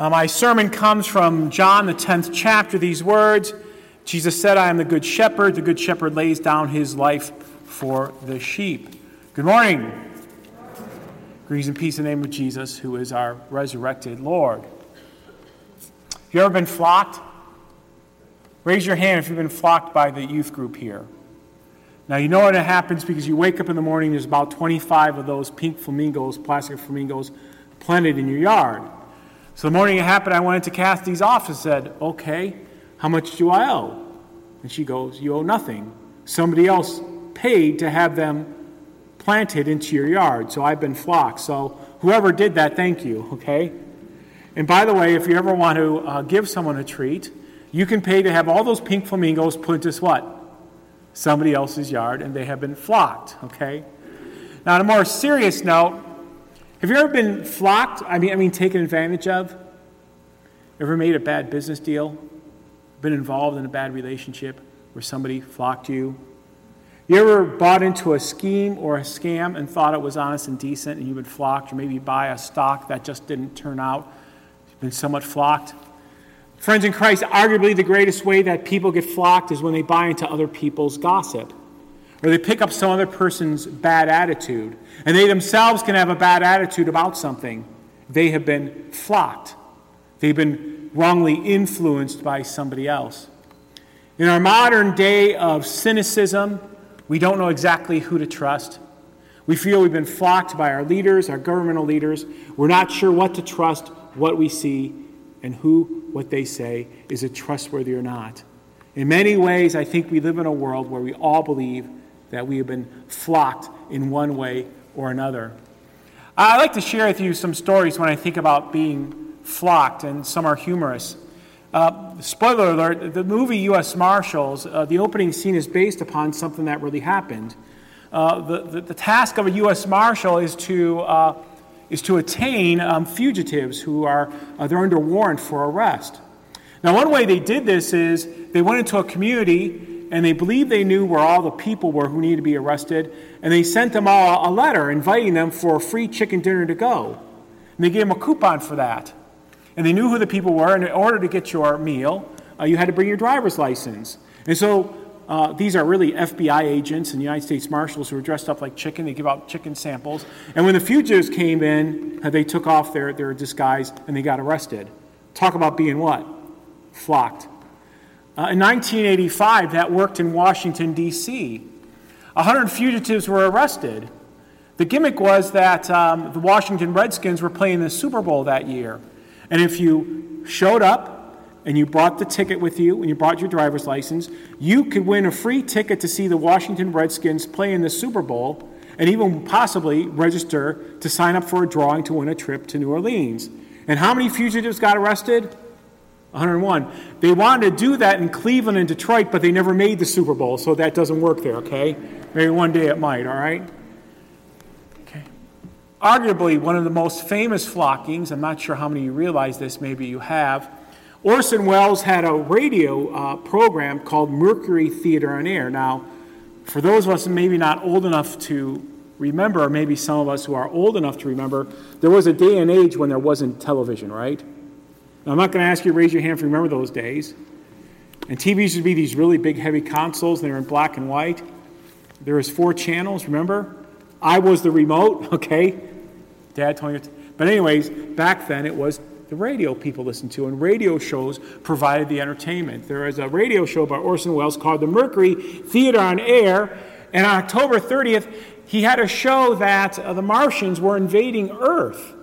Uh, my sermon comes from John, the 10th chapter, these words Jesus said, I am the good shepherd. The good shepherd lays down his life for the sheep. Good morning. Greetings and peace in the name of Jesus, who is our resurrected Lord. Have you ever been flocked? Raise your hand if you've been flocked by the youth group here. Now, you know what it happens because you wake up in the morning, there's about 25 of those pink flamingos, plastic flamingos, planted in your yard. So the morning it happened, I went into Kathy's office and said, Okay, how much do I owe? And she goes, You owe nothing. Somebody else paid to have them planted into your yard. So I've been flocked. So whoever did that, thank you, okay? And by the way, if you ever want to uh, give someone a treat, you can pay to have all those pink flamingos put into what? Somebody else's yard, and they have been flocked, okay? Now, on a more serious note, have you ever been flocked? I mean, I mean, taken advantage of? Ever made a bad business deal? Been involved in a bad relationship where somebody flocked you? You ever bought into a scheme or a scam and thought it was honest and decent and you've been flocked, or maybe buy a stock that just didn't turn out? You've been somewhat flocked? Friends in Christ, arguably the greatest way that people get flocked is when they buy into other people's gossip or they pick up some other person's bad attitude, and they themselves can have a bad attitude about something. They have been flocked, they've been wrongly influenced by somebody else. In our modern day of cynicism, we don't know exactly who to trust. We feel we've been flocked by our leaders, our governmental leaders. We're not sure what to trust, what we see, and who, what they say, is it trustworthy or not. In many ways, I think we live in a world where we all believe that we have been flocked in one way or another. I like to share with you some stories when I think about being flocked, and some are humorous. Uh, spoiler alert the movie U.S. Marshals, uh, the opening scene is based upon something that really happened. Uh, the, the, the, task of a U.S. Marshal is to, uh, is to attain um, fugitives who are uh, they're under warrant for arrest. Now, one way they did this is they went into a community and they believed they knew where all the people were who needed to be arrested, and they sent them all a letter inviting them for a free chicken dinner to go. And they gave them a coupon for that. And they knew who the people were, and in order to get your meal, uh, you had to bring your driver's license. And so uh, these are really FBI agents and United States Marshals who are dressed up like chicken. They give out chicken samples. And when the fugitives came in, uh, they took off their, their disguise and they got arrested. Talk about being what? Flocked. Uh, in 1985, that worked in Washington, D.C. 100 fugitives were arrested. The gimmick was that um, the Washington Redskins were playing the Super Bowl that year. And if you showed up and you brought the ticket with you and you brought your driver's license, you could win a free ticket to see the Washington Redskins play in the Super Bowl and even possibly register to sign up for a drawing to win a trip to New Orleans. And how many fugitives got arrested? 101. They wanted to do that in Cleveland and Detroit, but they never made the Super Bowl, so that doesn't work there, okay? Maybe one day it might, all right? Arguably, one of the most famous flockings, I'm not sure how many you realize this, maybe you have. Orson Welles had a radio uh, program called Mercury Theater on Air. Now, for those of us maybe not old enough to remember, or maybe some of us who are old enough to remember, there was a day and age when there wasn't television, right? Now, I'm not going to ask you to raise your hand if you remember those days. And TVs would be these really big, heavy consoles, they were in black and white. There was four channels, remember? I was the remote, okay? Dad told me. But anyways, back then it was the radio people listened to, and radio shows provided the entertainment. There was a radio show by Orson Welles called the Mercury Theater on Air, and on October 30th, he had a show that uh, the Martians were invading Earth.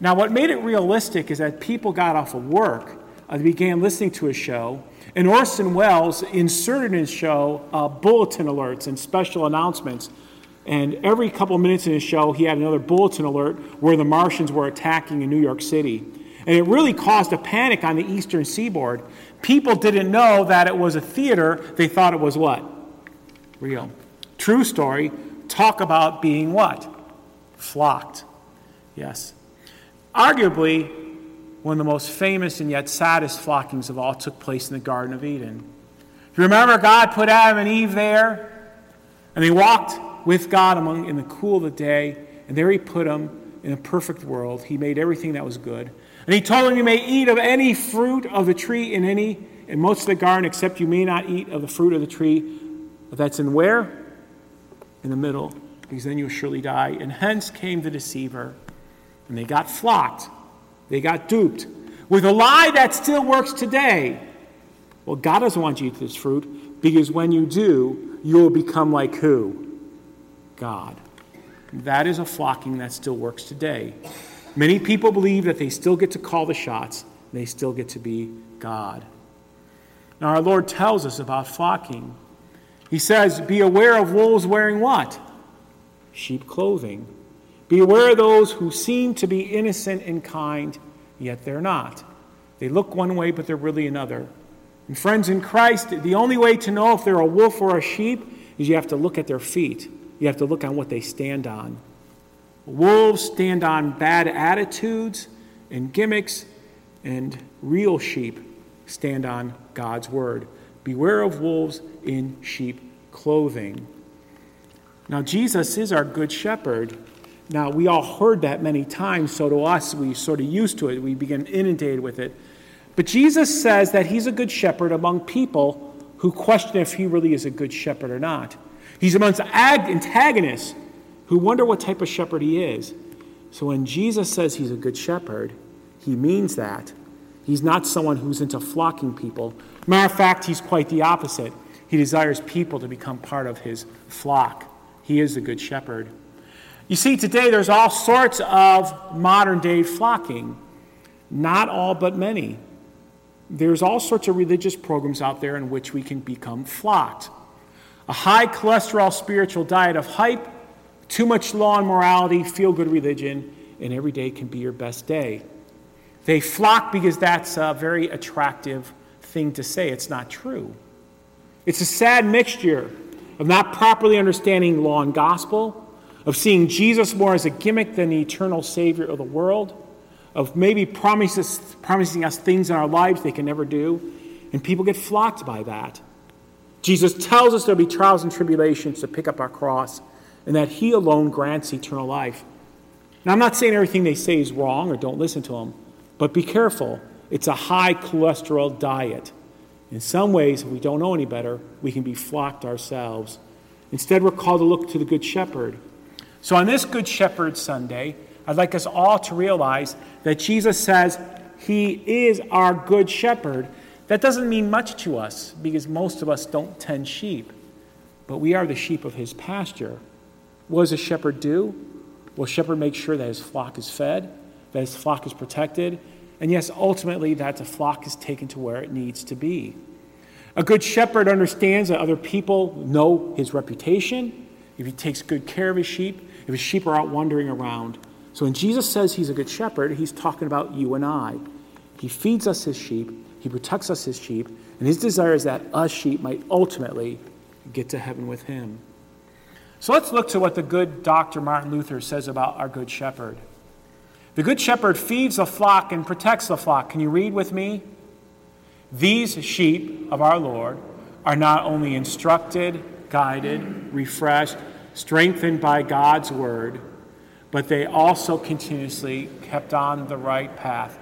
Now, what made it realistic is that people got off of work, uh, began listening to a show, and Orson Welles inserted in his show uh, bulletin alerts and special announcements. And every couple of minutes in his show, he had another bulletin alert where the Martians were attacking in New York City. And it really caused a panic on the eastern seaboard. People didn't know that it was a theater, they thought it was what? Real. True story. Talk about being what? Flocked. Yes. Arguably, one of the most famous and yet saddest flockings of all took place in the Garden of Eden. You remember God put Adam and Eve there, and they walked with God among in the cool of the day, and there He put them in a perfect world. He made everything that was good. And he told him, You may eat of any fruit of the tree in any in most of the garden, except you may not eat of the fruit of the tree that's in where? In the middle, because then you'll surely die. And hence came the deceiver. And they got flocked. They got duped with a lie that still works today. Well, God doesn't want you to eat this fruit because when you do, you will become like who? God. That is a flocking that still works today. Many people believe that they still get to call the shots, they still get to be God. Now, our Lord tells us about flocking. He says, Be aware of wolves wearing what? Sheep clothing. Beware of those who seem to be innocent and kind, yet they're not. They look one way, but they're really another. And friends in Christ, the only way to know if they're a wolf or a sheep is you have to look at their feet. You have to look on what they stand on. Wolves stand on bad attitudes and gimmicks, and real sheep stand on God's word. Beware of wolves in sheep clothing. Now, Jesus is our good shepherd. Now, we all heard that many times, so to us, we sort of used to it. We begin inundated with it. But Jesus says that he's a good shepherd among people who question if he really is a good shepherd or not. He's amongst antagonists who wonder what type of shepherd he is. So when Jesus says he's a good shepherd, he means that. He's not someone who's into flocking people. Matter of fact, he's quite the opposite. He desires people to become part of his flock. He is the good shepherd. You see, today there's all sorts of modern day flocking. Not all, but many. There's all sorts of religious programs out there in which we can become flocked. A high cholesterol spiritual diet of hype, too much law and morality, feel good religion, and every day can be your best day. They flock because that's a very attractive thing to say. It's not true. It's a sad mixture of not properly understanding law and gospel, of seeing Jesus more as a gimmick than the eternal Savior of the world, of maybe promises, promising us things in our lives they can never do, and people get flocked by that. Jesus tells us there'll be trials and tribulations to pick up our cross, and that He alone grants eternal life. Now, I'm not saying everything they say is wrong or don't listen to them. But be careful, it's a high cholesterol diet. In some ways, if we don't know any better, we can be flocked ourselves. Instead, we're called to look to the Good Shepherd. So, on this Good Shepherd Sunday, I'd like us all to realize that Jesus says He is our Good Shepherd. That doesn't mean much to us because most of us don't tend sheep, but we are the sheep of His pasture. What does a shepherd do? Well, a shepherd makes sure that his flock is fed, that his flock is protected, and yes, ultimately, that the flock is taken to where it needs to be. A good shepherd understands that other people know his reputation, if he takes good care of his sheep, if his sheep are out wandering around. So when Jesus says he's a good shepherd, he's talking about you and I. He feeds us his sheep, he protects us his sheep, and his desire is that us sheep might ultimately get to heaven with him. So let's look to what the good Dr. Martin Luther says about our good shepherd. The good shepherd feeds the flock and protects the flock. Can you read with me? These sheep of our Lord are not only instructed, guided, refreshed, strengthened by God's word, but they also continuously kept on the right path,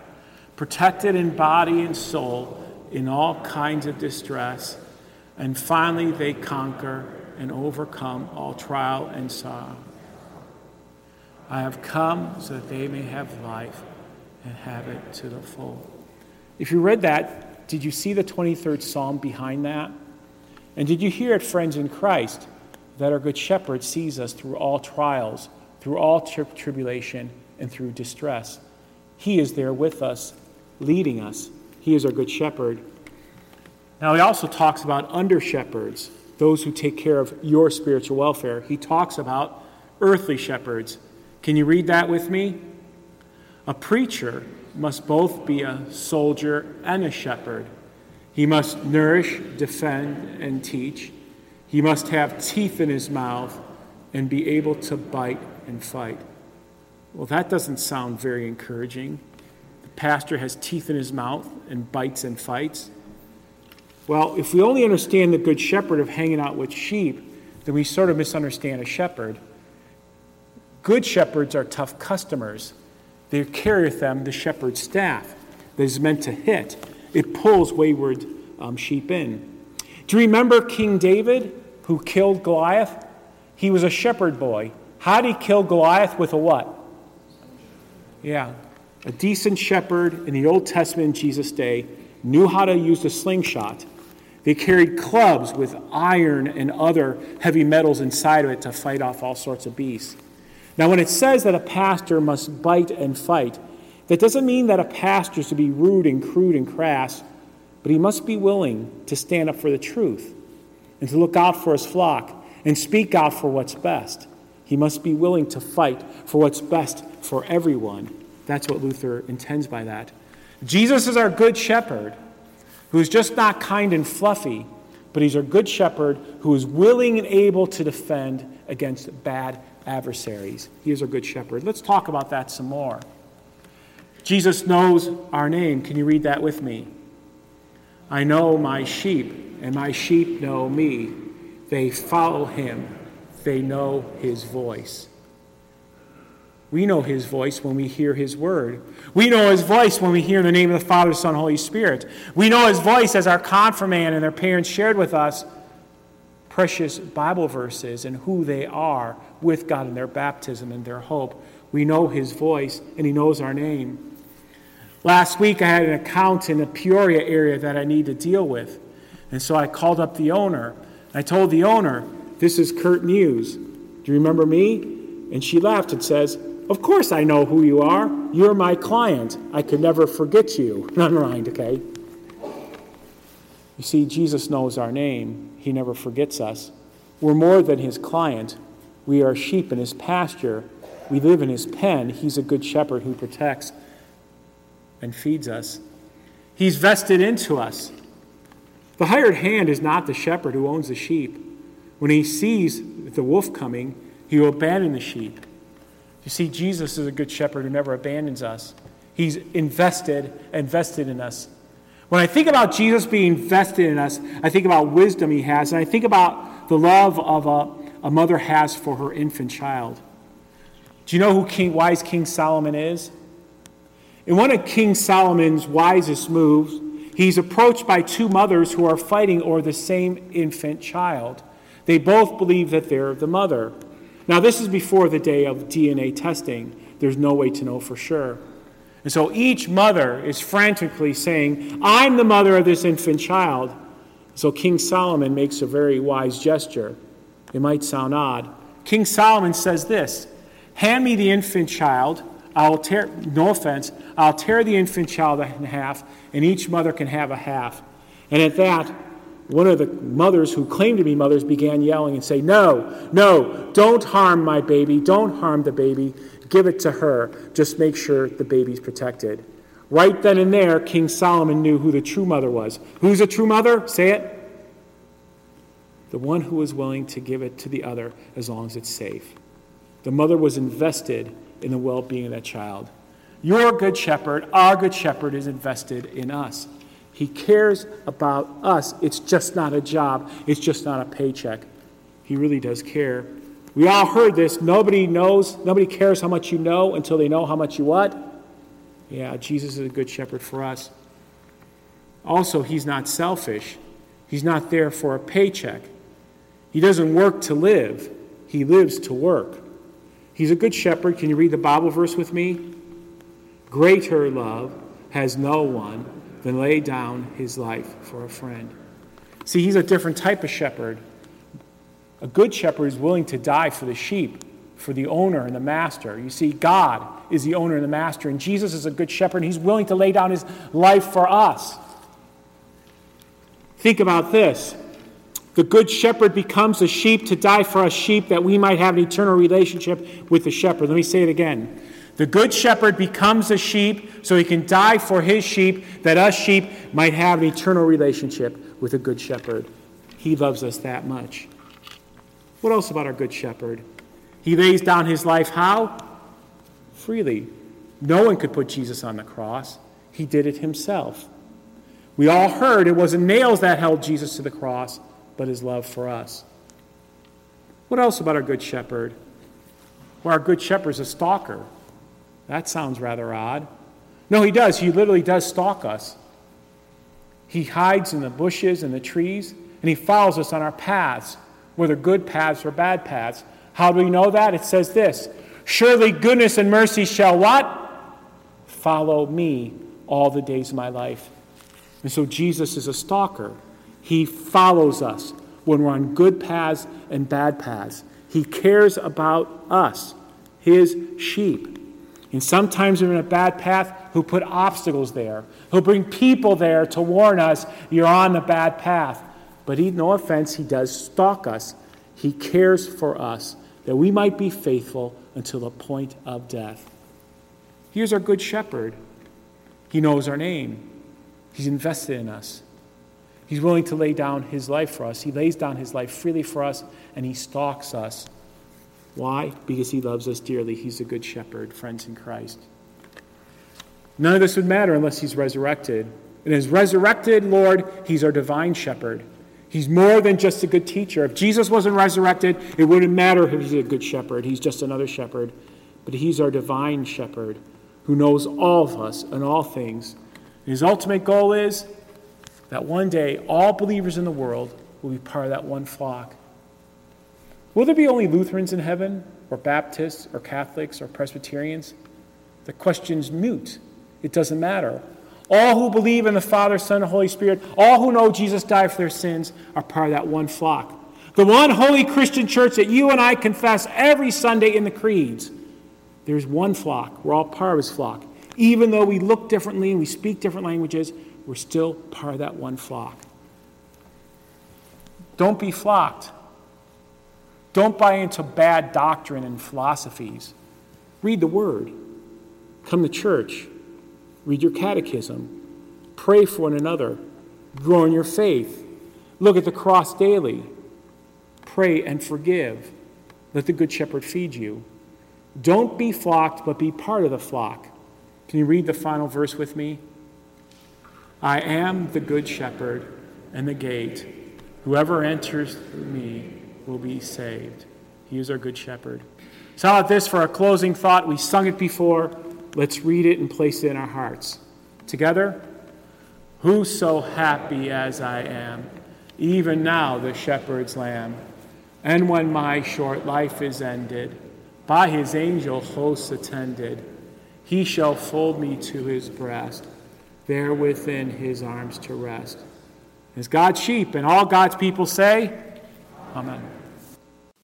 protected in body and soul in all kinds of distress, and finally they conquer and overcome all trial and sorrow. I have come so that they may have life and have it to the full. If you read that, did you see the 23rd Psalm behind that? And did you hear it, friends in Christ, that our Good Shepherd sees us through all trials, through all tri- tribulation, and through distress? He is there with us, leading us. He is our Good Shepherd. Now, he also talks about under shepherds, those who take care of your spiritual welfare. He talks about earthly shepherds can you read that with me? A preacher must both be a soldier and a shepherd. He must nourish, defend, and teach. He must have teeth in his mouth and be able to bite and fight. Well, that doesn't sound very encouraging. Pastor has teeth in his mouth and bites and fights. Well, if we only understand the good shepherd of hanging out with sheep, then we sort of misunderstand a shepherd. Good shepherds are tough customers. There carrieth them the shepherd's staff that is meant to hit. It pulls wayward um, sheep in. Do you remember King David who killed Goliath? He was a shepherd boy. How did he kill Goliath? With a what? Yeah, a decent shepherd in the Old Testament in Jesus' day knew how to use a slingshot. They carried clubs with iron and other heavy metals inside of it to fight off all sorts of beasts. Now, when it says that a pastor must bite and fight, that doesn't mean that a pastor is to be rude and crude and crass, but he must be willing to stand up for the truth and to look out for his flock and speak out for what's best. He must be willing to fight for what's best for everyone. That's what Luther intends by that. Jesus is our good shepherd who is just not kind and fluffy, but he's our good shepherd who is willing and able to defend against bad adversaries. He is our good shepherd. Let's talk about that some more. Jesus knows our name. Can you read that with me? I know my sheep, and my sheep know me. They follow him, they know his voice. We know his voice when we hear his word. We know his voice when we hear the name of the Father, Son, Holy Spirit. We know his voice as our confirmand and their parents shared with us precious Bible verses and who they are with God in their baptism and their hope. We know his voice and he knows our name. Last week I had an account in the Peoria area that I need to deal with. And so I called up the owner. I told the owner, This is Kurt Muse. Do you remember me? And she laughed and says, Of course I know who you are. You're my client. I could never forget you. None mind, okay? You see, Jesus knows our name. He never forgets us. We're more than his client. We are sheep in his pasture. We live in his pen. He's a good shepherd who protects and feeds us. He's vested into us. The hired hand is not the shepherd who owns the sheep. When he sees the wolf coming, he will abandon the sheep. You see, Jesus is a good shepherd who never abandons us. He's invested, invested in us. When I think about Jesus being vested in us, I think about wisdom he has, and I think about the love of a, a mother has for her infant child. Do you know who King, wise King Solomon is? In one of King Solomon's wisest moves, he's approached by two mothers who are fighting over the same infant child. They both believe that they're the mother. Now, this is before the day of DNA testing. There's no way to know for sure. And so each mother is frantically saying, I'm the mother of this infant child. So King Solomon makes a very wise gesture. It might sound odd. King Solomon says this Hand me the infant child. I'll tear, no offense, I'll tear the infant child in half, and each mother can have a half. And at that, one of the mothers who claimed to be mothers began yelling and saying, No, no, don't harm my baby, don't harm the baby. Give it to her. Just make sure the baby's protected. Right then and there, King Solomon knew who the true mother was. Who's a true mother? Say it. The one who was willing to give it to the other as long as it's safe. The mother was invested in the well being of that child. Your good shepherd, our good shepherd, is invested in us. He cares about us. It's just not a job, it's just not a paycheck. He really does care. We all heard this. Nobody knows, nobody cares how much you know until they know how much you what? Yeah, Jesus is a good shepherd for us. Also, he's not selfish. He's not there for a paycheck. He doesn't work to live, he lives to work. He's a good shepherd. Can you read the Bible verse with me? Greater love has no one than lay down his life for a friend. See, he's a different type of shepherd. A good shepherd is willing to die for the sheep, for the owner and the master. You see, God is the owner and the master, and Jesus is a good shepherd, and he's willing to lay down his life for us. Think about this. The good shepherd becomes a sheep to die for us sheep that we might have an eternal relationship with the shepherd. Let me say it again. The good shepherd becomes a sheep so he can die for his sheep that us sheep might have an eternal relationship with a good shepherd. He loves us that much. What else about our Good Shepherd? He lays down his life how? Freely. No one could put Jesus on the cross, he did it himself. We all heard it wasn't nails that held Jesus to the cross, but his love for us. What else about our Good Shepherd? Well, our Good Shepherd is a stalker. That sounds rather odd. No, he does. He literally does stalk us. He hides in the bushes and the trees, and he follows us on our paths, whether good paths or bad paths. How do we know that? It says this Surely goodness and mercy shall what? Follow me all the days of my life. And so Jesus is a stalker. He follows us when we're on good paths and bad paths. He cares about us, his sheep. And sometimes we're in a bad path, he'll put obstacles there. He'll bring people there to warn us you're on the bad path. But he, no offense, he does stalk us. He cares for us that we might be faithful until the point of death. Here's our good shepherd. He knows our name. He's invested in us. He's willing to lay down his life for us. He lays down his life freely for us, and he stalks us. Why? Because he loves us dearly. He's a good shepherd, friends in Christ. None of this would matter unless he's resurrected. And as resurrected Lord, he's our divine shepherd. He's more than just a good teacher. If Jesus wasn't resurrected, it wouldn't matter if he's a good shepherd. He's just another shepherd. But he's our divine shepherd who knows all of us and all things. His ultimate goal is that one day all believers in the world will be part of that one flock. Will there be only Lutherans in heaven, or Baptists, or Catholics, or Presbyterians? The question's mute. It doesn't matter. All who believe in the Father, Son, and Holy Spirit, all who know Jesus died for their sins, are part of that one flock. The one holy Christian church that you and I confess every Sunday in the creeds. There's one flock. We're all part of his flock. Even though we look differently and we speak different languages, we're still part of that one flock. Don't be flocked. Don't buy into bad doctrine and philosophies. Read the Word. Come to church. Read your catechism. Pray for one another. Grow in your faith. Look at the cross daily. Pray and forgive. Let the Good Shepherd feed you. Don't be flocked, but be part of the flock. Can you read the final verse with me? I am the good shepherd and the gate. Whoever enters through me will be saved. He is our good shepherd. So, how about this for our closing thought? We sung it before. Let's read it and place it in our hearts. Together, who so happy as I am, even now the shepherd's lamb, and when my short life is ended, by his angel hosts attended, he shall fold me to his breast there within his arms to rest. As God's sheep, and all God's people say, Amen.